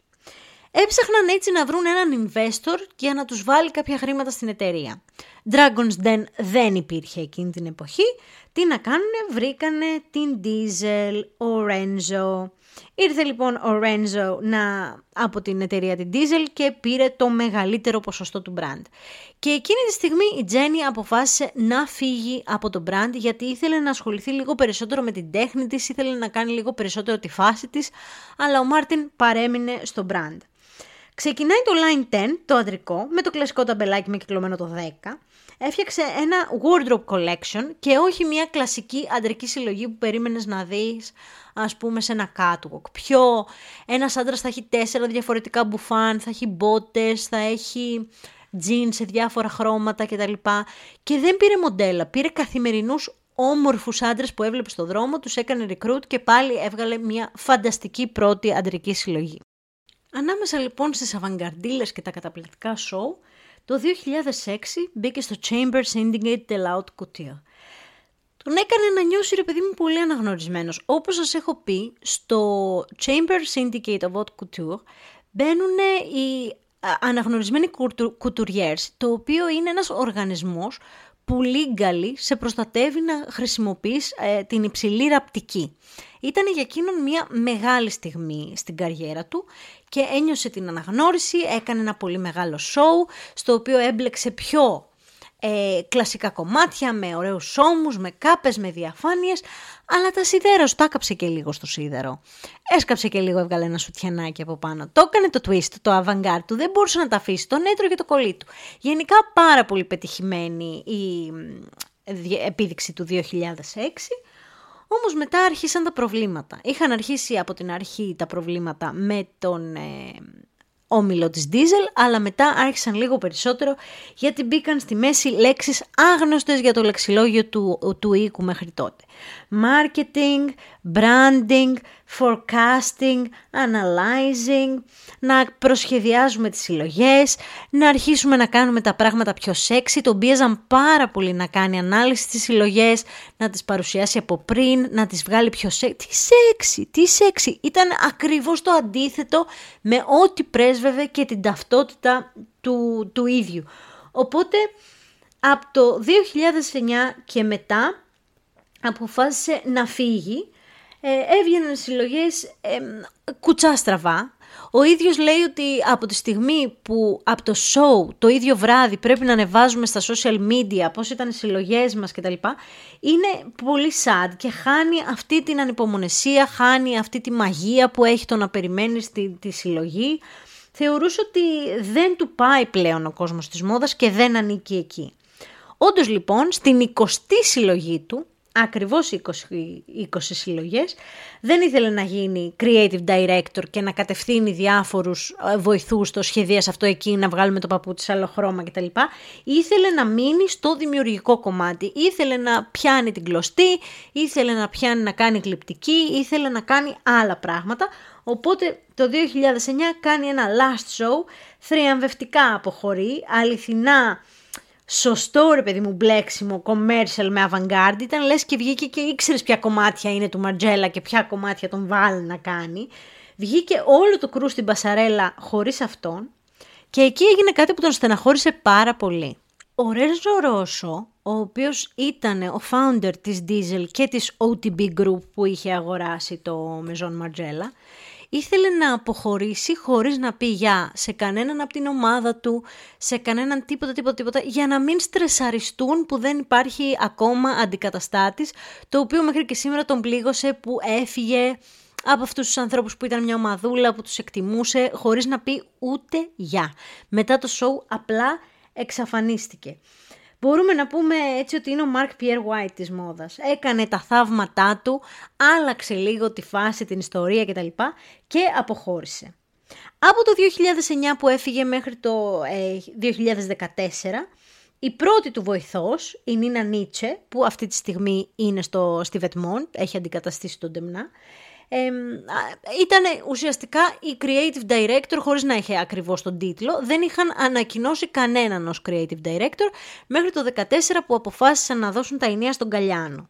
Speaker 1: Έψαχναν έτσι να βρουν έναν investor για να τους βάλει κάποια χρήματα στην εταιρεία. Dragon's Den δεν υπήρχε εκείνη την εποχή. Τι να κάνουνε, βρήκανε την Diesel, ο Renzo. Ήρθε λοιπόν ο Renzo να, από την εταιρεία την Diesel και πήρε το μεγαλύτερο ποσοστό του brand. Και εκείνη τη στιγμή η Jenny αποφάσισε να φύγει από το brand γιατί ήθελε να ασχοληθεί λίγο περισσότερο με την τέχνη της, ήθελε να κάνει λίγο περισσότερο τη φάση της, αλλά ο Μάρτιν παρέμεινε στο brand. Ξεκινάει το line 10, το αντρικό, με το κλασικό ταμπελάκι με κυκλωμένο το 10. Έφτιαξε ένα wardrobe collection και όχι μια κλασική αντρική συλλογή που περίμενες να δεις ας πούμε σε ένα catwalk. Πιο ένας άντρας θα έχει τέσσερα διαφορετικά μπουφάν, θα έχει μπότες, θα έχει jeans σε διάφορα χρώματα κτλ. Και δεν πήρε μοντέλα, πήρε καθημερινούς όμορφους άντρες που έβλεπε στο δρόμο, τους έκανε recruit και πάλι έβγαλε μια φανταστική πρώτη αντρική συλλογή. Ανάμεσα λοιπόν στις αβαγκαρντίλες και τα καταπληκτικά show, το 2006 μπήκε στο Chamber Syndicate de la Haute Couture. Τον έκανε να νιώσει ρε παιδί μου πολύ αναγνωρισμένος. Όπως σας έχω πει, στο Chamber Syndicate of Haute Couture μπαίνουν οι αναγνωρισμένοι couturiers, το οποίο είναι ένας οργανισμός που legally σε προστατεύει να χρησιμοποιείς ε, την υψηλή ραπτική. Ήταν για εκείνον μια μεγάλη στιγμή στην καριέρα του και ένιωσε την αναγνώριση, έκανε ένα πολύ μεγάλο show στο οποίο έμπλεξε πιο ε, κλασικά κομμάτια με ωραίους ώμους, με κάπες, με διαφάνειες, αλλά τα σιδέρα σου τα έκαψε και λίγο στο σίδερο. Έσκαψε και λίγο, έβγαλε ένα σουτιανάκι από πάνω. Το έκανε το twist, το avant του, δεν μπορούσε να τα αφήσει, τον έτρωγε το κολλή του. Γενικά πάρα πολύ πετυχημένη η επίδειξη του 2006. Όμως μετά άρχισαν τα προβλήματα. Είχαν αρχίσει από την αρχή τα προβλήματα με τον ε, όμιλο της Diesel, αλλά μετά άρχισαν λίγο περισσότερο γιατί μπήκαν στη μέση λέξεις άγνωστες για το λεξιλόγιο του, του οίκου μέχρι τότε. Marketing, branding, forecasting, analyzing, να προσχεδιάζουμε τις συλλογές, να αρχίσουμε να κάνουμε τα πράγματα πιο sexy, τον πίεζαν πάρα πολύ να κάνει ανάλυση στις συλλογές, να τις παρουσιάσει από πριν, να τις βγάλει πιο sexy. Τι sexy, τι sexy. Ήταν ακριβώς το αντίθετο με ό,τι πρέσβευε και την ταυτότητα του, του ίδιου. Οπότε από το 2009 και μετά αποφάσισε να φύγει ε, έβγαιναν συλλογές ε, κουτσά στραβά. Ο ίδιος λέει ότι από τη στιγμή που από το show το ίδιο βράδυ πρέπει να ανεβάζουμε στα social media πώς ήταν οι συλλογές μας κτλ. Είναι πολύ sad και χάνει αυτή την ανυπομονεσία, χάνει αυτή τη μαγεία που έχει το να περιμένεις τη, τη συλλογή. Θεωρούσε ότι δεν του πάει πλέον ο κόσμος της μόδας και δεν ανήκει εκεί. Όντως λοιπόν στην 20η συλλογή του ακριβώς 20, 20 συλλογές. Δεν ήθελε να γίνει creative director και να κατευθύνει διάφορους ε, βοηθούς στο σχεδίας αυτό εκεί, να βγάλουμε το παπούτσι σε άλλο χρώμα κτλ. Ήθελε να μείνει στο δημιουργικό κομμάτι. Ήθελε να πιάνει την κλωστή, ήθελε να πιάνει να κάνει κλειπτική, ήθελε να κάνει άλλα πράγματα. Οπότε το 2009 κάνει ένα last show, θριαμβευτικά αποχωρεί, αληθινά σωστό ρε παιδί μου μπλέξιμο commercial με avant-garde ήταν λες και βγήκε και ήξερες ποια κομμάτια είναι του Μαρτζέλα και ποια κομμάτια τον βάλει να κάνει. Βγήκε όλο το κρού στην πασαρέλα χωρίς αυτόν και εκεί έγινε κάτι που τον στεναχώρησε πάρα πολύ. Ο Ρέζο Ρώσο, ο οποίος ήταν ο founder της Diesel και της OTB Group που είχε αγοράσει το Maison Margiela, ήθελε να αποχωρήσει χωρίς να πει γεια σε κανέναν από την ομάδα του, σε κανέναν τίποτα, τίποτα, τίποτα, για να μην στρεσαριστούν που δεν υπάρχει ακόμα αντικαταστάτης, το οποίο μέχρι και σήμερα τον πλήγωσε που έφυγε από αυτούς τους ανθρώπους που ήταν μια ομαδούλα, που τους εκτιμούσε, χωρίς να πει ούτε γεια. Μετά το show απλά εξαφανίστηκε. Μπορούμε να πούμε έτσι ότι είναι ο Mark Pierre White της μόδας. Έκανε τα θαύματά του, άλλαξε λίγο τη φάση, την ιστορία κτλ. και αποχώρησε. Από το 2009 που έφυγε μέχρι το 2014, ε, η πρώτη του βοηθός, η Νίνα Νίτσε, που αυτή τη στιγμή είναι στο, στη Βετμόντ, έχει αντικαταστήσει τον Ντεμνά, ε, ήταν ουσιαστικά η creative director χωρίς να έχει ακριβώς τον τίτλο. Δεν είχαν ανακοινώσει κανέναν ως creative director μέχρι το 2014 που αποφάσισαν να δώσουν τα ενία στον Καλιάνο.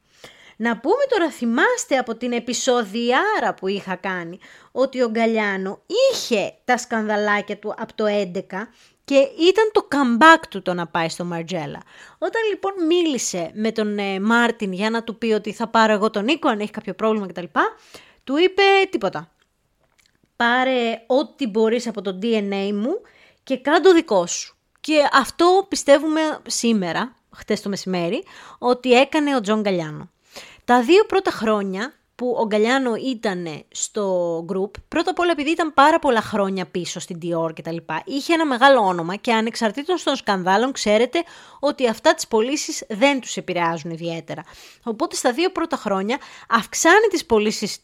Speaker 1: Να πούμε τώρα, θυμάστε από την επεισοδιάρα που είχα κάνει, ότι ο Γκαλιάνο είχε τα σκανδαλάκια του από το 11 και ήταν το comeback του το να πάει στο Μαρτζέλα. Όταν λοιπόν μίλησε με τον ε, Μάρτιν για να του πει ότι θα πάρω εγώ τον Νίκο αν έχει κάποιο πρόβλημα κτλ. Του είπε τίποτα. Πάρε ό,τι μπορείς από το DNA μου και κάνε το δικό σου. Και αυτό πιστεύουμε σήμερα, χτες το μεσημέρι, ότι έκανε ο Τζον Γκαλιάνο. Τα δύο πρώτα χρόνια που ο Γκαλιάνο ήταν στο group, πρώτα απ' όλα επειδή ήταν πάρα πολλά χρόνια πίσω στην Dior και τα λοιπά, είχε ένα μεγάλο όνομα και ανεξαρτήτως των σκανδάλων ξέρετε ότι αυτά τις πωλήσεις δεν τους επηρεάζουν ιδιαίτερα. Οπότε στα δύο πρώτα χρόνια αυξάνει τις πωλήσεις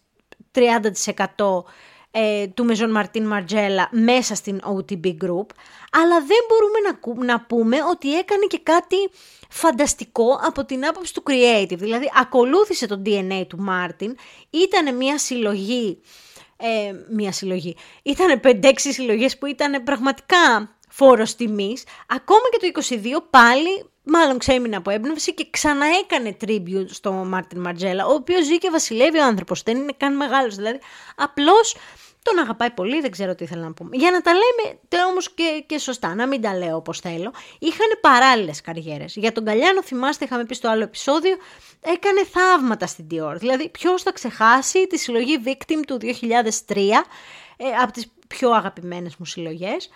Speaker 1: 30% ε, του Μεζόν Μαρτίν Μαρτζέλα μέσα στην OTB Group, αλλά δεν μπορούμε να, να πούμε ότι έκανε και κάτι φανταστικό από την άποψη του creative. Δηλαδή, ακολούθησε το DNA του Μάρτιν, ήταν μια συλλογή, ε, μια συλλογή, ήταν 5-6 συλλογές που ήταν πραγματικά φόρος τιμής, ακόμα και το 22 πάλι μάλλον ξέμεινε από έμπνευση και ξαναέκανε tribute στο Μάρτιν Μαρτζέλα, ο οποίος ζει και βασιλεύει ο άνθρωπος, δεν είναι καν μεγάλος, δηλαδή απλώς τον αγαπάει πολύ, δεν ξέρω τι ήθελα να πούμε. Για να τα λέμε όμως και, και σωστά, να μην τα λέω όπως θέλω. Είχαν παράλληλες καριέρες. Για τον Καλιάνο, θυμάστε, είχαμε πει στο άλλο επεισόδιο, έκανε θαύματα στην Dior. Δηλαδή, ποιος θα ξεχάσει τη συλλογή Victim του 2003, ε, από τις πιο αγαπημένες μου συλλογές.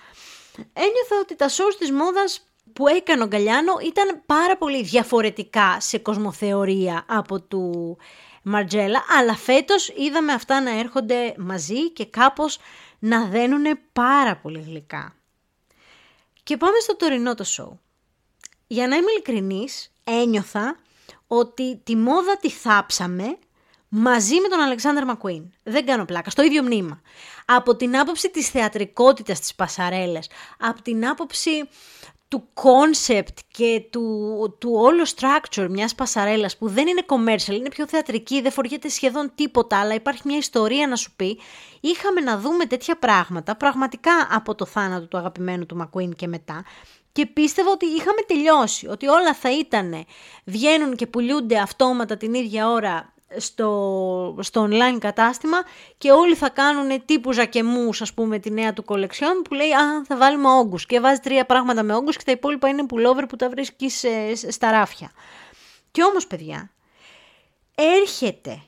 Speaker 1: Ένιωθα ότι τα shows της μόδας που έκανε ο Γκαλιάνο ήταν πάρα πολύ διαφορετικά σε κοσμοθεωρία από του Μαρτζέλα, αλλά φέτος είδαμε αυτά να έρχονται μαζί και κάπως να δένουν πάρα πολύ γλυκά. Και πάμε στο τωρινό το σοου. Για να είμαι ειλικρινής, ένιωθα ότι τη μόδα τη θάψαμε μαζί με τον Αλεξάνδρ Μακουίν. Δεν κάνω πλάκα, στο ίδιο μνήμα. Από την άποψη της θεατρικότητας της πασαρέλες, από την άποψη του concept και του, του όλο structure μιας πασαρέλας που δεν είναι commercial, είναι πιο θεατρική, δεν φοριέται σχεδόν τίποτα, αλλά υπάρχει μια ιστορία να σου πει, είχαμε να δούμε τέτοια πράγματα πραγματικά από το θάνατο του αγαπημένου του Μακουίν και μετά και πίστευα ότι είχαμε τελειώσει, ότι όλα θα ήταν, βγαίνουν και πουλούνται αυτόματα την ίδια ώρα στο, στο online κατάστημα και όλοι θα κάνουν τύπου ζακεμούς ας πούμε τη νέα του κολεξιόν που λέει α θα βάλουμε όγκους και βάζει τρία πράγματα με όγκους και τα υπόλοιπα είναι πουλόβερ που τα βρίσκεις ε, στα ράφια. Και όμως παιδιά έρχεται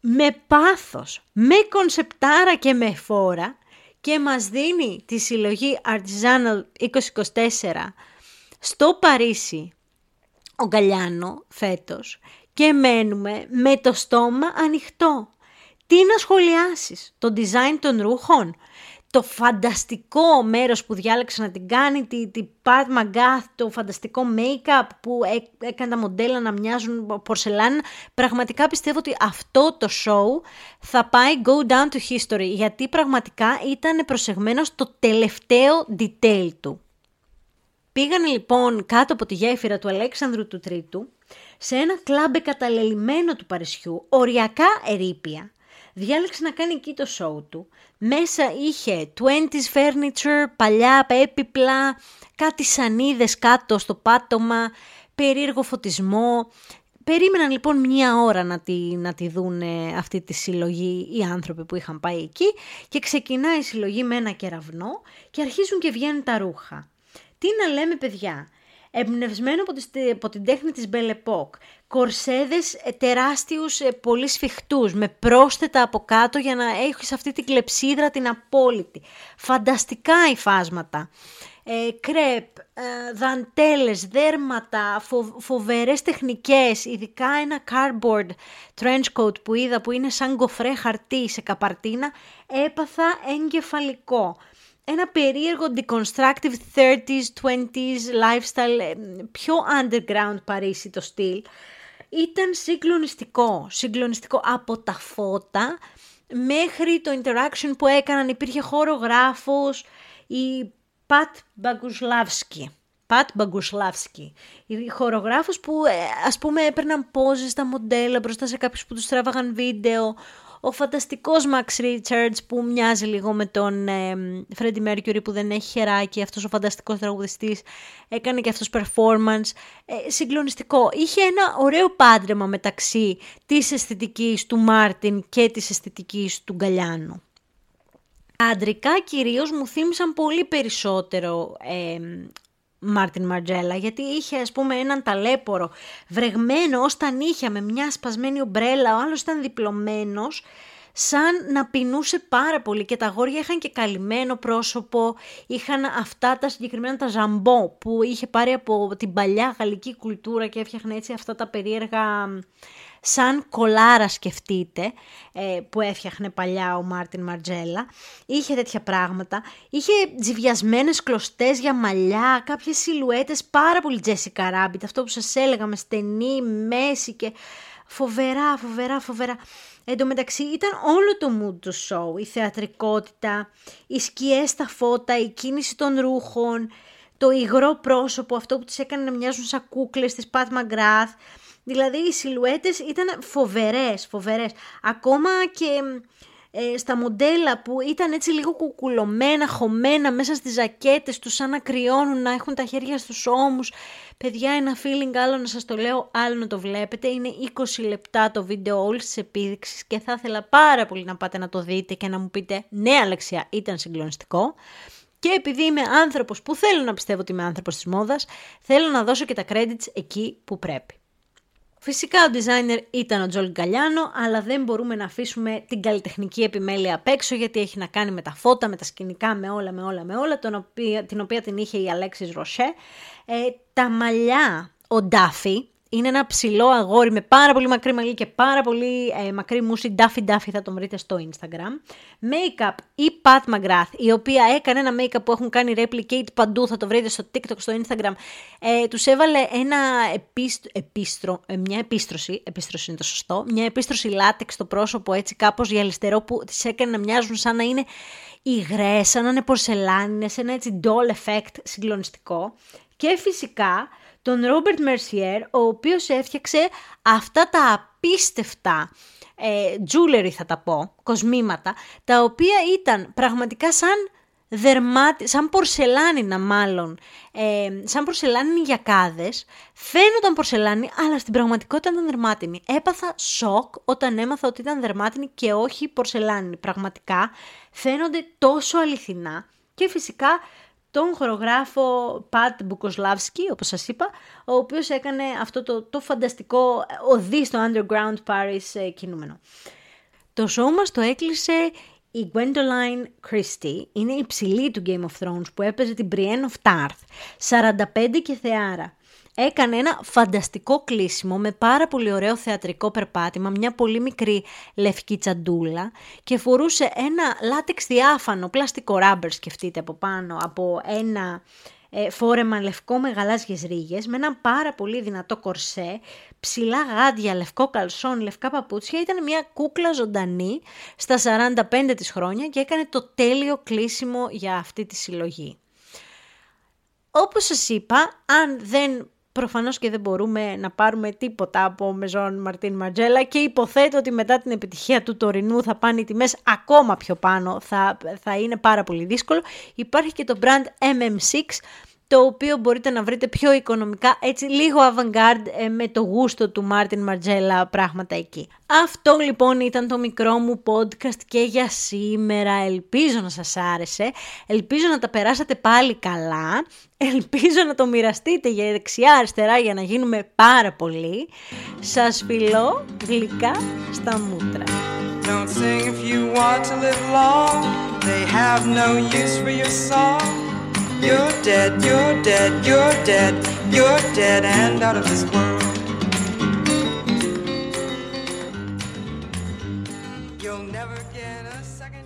Speaker 1: με πάθος, με κονσεπτάρα και με φόρα και μας δίνει τη συλλογή Artisanal 2024 στο Παρίσι ο Γκαλιάνο φέτος και μένουμε με το στόμα ανοιχτό. Τι να σχολιάσεις, το design των ρούχων, το φανταστικό μέρος που διάλεξε να την κάνει, τη, τη Pat McGath, το φανταστικό make-up που έκανε τα μοντέλα να μοιάζουν πορσελάνα. Πραγματικά πιστεύω ότι αυτό το show θα πάει go down to history, γιατί πραγματικά ήταν προσεγμένο στο τελευταίο detail του. Πήγανε λοιπόν κάτω από τη γέφυρα του Αλέξανδρου του Τρίτου σε ένα κλαμπ εγκαταλελειμμένο του Παρισιού, οριακά ερήπια. Διάλεξε να κάνει εκεί το show του. Μέσα είχε 20s furniture, παλιά έπιπλα, κάτι σανίδες κάτω στο πάτωμα, περίεργο φωτισμό. Περίμεναν λοιπόν μία ώρα να τη, να τη δουν αυτή τη συλλογή οι άνθρωποι που είχαν πάει εκεί και ξεκινάει η συλλογή με ένα κεραυνό και αρχίζουν και βγαίνουν τα ρούχα. Τι να λέμε παιδιά, εμπνευσμένο από, από την τέχνη της Μπελεπόκ. Κορσέδες ε, τεράστιους, ε, πολύ σφιχτούς, με πρόσθετα από κάτω για να έχεις αυτή την κλεψίδρα την απόλυτη. Φανταστικά υφάσματα. Ε, κρέπ, ε, δαντέλες, δέρματα, φο, φοβερές τεχνικές, ειδικά ένα cardboard trench coat που είδα που είναι σαν γκοφρέ χαρτί σε καπαρτίνα, έπαθα εγκεφαλικό ένα περίεργο deconstructive 30s, 20s lifestyle, ε, πιο underground Παρίσι το στυλ. Ήταν συγκλονιστικό, συγκλονιστικό από τα φώτα μέχρι το interaction που έκαναν. Υπήρχε χορογράφος, η Πατ Μπαγκουσλάβσκι. Πατ Μπαγκουσλάβσκι. Η χορογράφος που ε, ας πούμε έπαιρναν πόζες στα μοντέλα μπροστά σε κάποιους που τους τράβαγαν βίντεο ο φανταστικός Max Richards που μοιάζει λίγο με τον ε, Freddie Mercury που δεν έχει χεράκι, αυτός ο φανταστικός τραγουδιστής, έκανε και αυτός performance, ε, συγκλονιστικό. Είχε ένα ωραίο πάντρεμα μεταξύ της αισθητικής του Μάρτιν και της αισθητικής του Γκαλιάνου. Αντρικά κυρίως μου θύμισαν πολύ περισσότερο ε, Μάρτιν Μαρτζέλα, γιατί είχε ας πούμε έναν ταλαίπωρο βρεγμένο ως τα νύχια με μια σπασμένη ομπρέλα, ο άλλος ήταν διπλωμένος, σαν να πεινούσε πάρα πολύ και τα αγόρια είχαν και καλυμμένο πρόσωπο, είχαν αυτά τα συγκεκριμένα τα ζαμπό που είχε πάρει από την παλιά γαλλική κουλτούρα και έφτιαχνε έτσι αυτά τα περίεργα σαν κολάρα σκεφτείτε, ε, που έφτιαχνε παλιά ο Μάρτιν Μαρτζέλα. Είχε τέτοια πράγματα. Είχε τζιβιασμένες κλωστές για μαλλιά, κάποιες σιλουέτες πάρα πολύ Jessica Rabbit, αυτό που σας έλεγα με στενή μέση και φοβερά, φοβερά, φοβερά. Εν τω μεταξύ ήταν όλο το mood του show, η θεατρικότητα, οι σκιές στα φώτα, η κίνηση των ρούχων, το υγρό πρόσωπο, αυτό που τις έκανε να μοιάζουν σαν κούκλες της Pat McGrath. Δηλαδή οι σιλουέτες ήταν φοβερές, φοβερές. Ακόμα και ε, στα μοντέλα που ήταν έτσι λίγο κουκουλωμένα, χωμένα μέσα στις ζακέτες τους σαν να κρυώνουν, να έχουν τα χέρια στους ώμους. Παιδιά, ένα feeling άλλο να σας το λέω, άλλο να το βλέπετε. Είναι 20 λεπτά το βίντεο όλης της επίδειξης και θα ήθελα πάρα πολύ να πάτε να το δείτε και να μου πείτε ναι Αλεξία ήταν συγκλονιστικό. Και επειδή είμαι άνθρωπος που θέλω να πιστεύω ότι είμαι άνθρωπος της μόδας, θέλω να δώσω και τα credits εκεί που πρέπει. Φυσικά ο designer ήταν ο Τζολ Γκαλιάνο, αλλά δεν μπορούμε να αφήσουμε την καλλιτεχνική επιμέλεια απ' έξω, γιατί έχει να κάνει με τα φώτα, με τα σκηνικά, με όλα, με όλα, με όλα, τον οποία, την οποία την είχε η Αλέξης Ροσέ. Ε, τα μαλλιά, ο Ντάφι, είναι ένα ψηλό αγόρι με πάρα πολύ μακρύ μαλλί και πάρα πολύ ε, μακρύ μουσι. Ντάφι Ντάφι θα τον βρείτε στο Instagram. Makeup η Pat McGrath, η οποία έκανε ένα make-up που έχουν κάνει replicate παντού. Θα το βρείτε στο TikTok, στο Instagram. Ε, τους έβαλε ένα επίστρο, ε, μια επίστρωση, επίστρωση είναι το σωστό, μια επίστρωση λάτεξ στο πρόσωπο έτσι κάπως γυαλιστερό που τις έκανε να μοιάζουν σαν να είναι υγρές, σαν να είναι πορσελάνινες, ένα έτσι doll effect συγκλονιστικό. Και φυσικά τον Ρόμπερτ Μερσιέρ, ο οποίος έφτιαξε αυτά τα απίστευτα ε, jewelry θα τα πω, κοσμήματα, τα οποία ήταν πραγματικά σαν δερμάτι, σαν πορσελάνινα μάλλον, ε, σαν πορσελάνινοι γιακάδες, φαίνονταν πορσελάνι, αλλά στην πραγματικότητα ήταν δερμάτινη. Έπαθα σοκ όταν έμαθα ότι ήταν δερμάτινη και όχι πορσελάνινη. Πραγματικά φαίνονται τόσο αληθινά και φυσικά τον χορογράφο Πατ Μπουκοσλάβσκι, όπως σας είπα, ο οποίος έκανε αυτό το, το φανταστικό οδύ στο Underground Paris ε, κινούμενο. Το show μας το έκλεισε η Gwendoline Christie, είναι η ψηλή του Game of Thrones που έπαιζε την Brienne of Tarth, 45 και θεάρα έκανε ένα φανταστικό κλείσιμο με πάρα πολύ ωραίο θεατρικό περπάτημα, μια πολύ μικρή λευκή τσαντούλα και φορούσε ένα λάτεξ διάφανο, πλαστικό ράμπερ σκεφτείτε από πάνω, από ένα ε, φόρεμα λευκό με γαλάζιες ρίγες, με ένα πάρα πολύ δυνατό κορσέ, ψηλά γάντια, λευκό καλσόν, λευκά παπούτσια, ήταν μια κούκλα ζωντανή στα 45 της χρόνια και έκανε το τέλειο κλείσιμο για αυτή τη συλλογή. Όπως σας είπα, αν δεν προφανώς και δεν μπορούμε να πάρουμε τίποτα από Μεζόν Μαρτίν Μαρτζέλα και υποθέτω ότι μετά την επιτυχία του τωρινού θα πάνε οι τιμές ακόμα πιο πάνω, θα, θα είναι πάρα πολύ δύσκολο. Υπάρχει και το brand MM6 το οποίο μπορείτε να βρείτε πιο οικονομικά, έτσι λίγο avant-garde ε, με το γούστο του Μάρτιν Μαρτζέλα πράγματα εκεί. Αυτό λοιπόν ήταν το μικρό μου podcast και για σήμερα. Ελπίζω να σας άρεσε, ελπίζω να τα περάσατε πάλι καλά, ελπίζω να το μοιραστείτε για δεξιά αριστερά για να γίνουμε πάρα πολύ. Σας φιλώ γλυκά στα μούτρα. Don't sing if you want to live long. They have no use for your song. You're dead, you're dead, you're dead, you're dead and out of this world.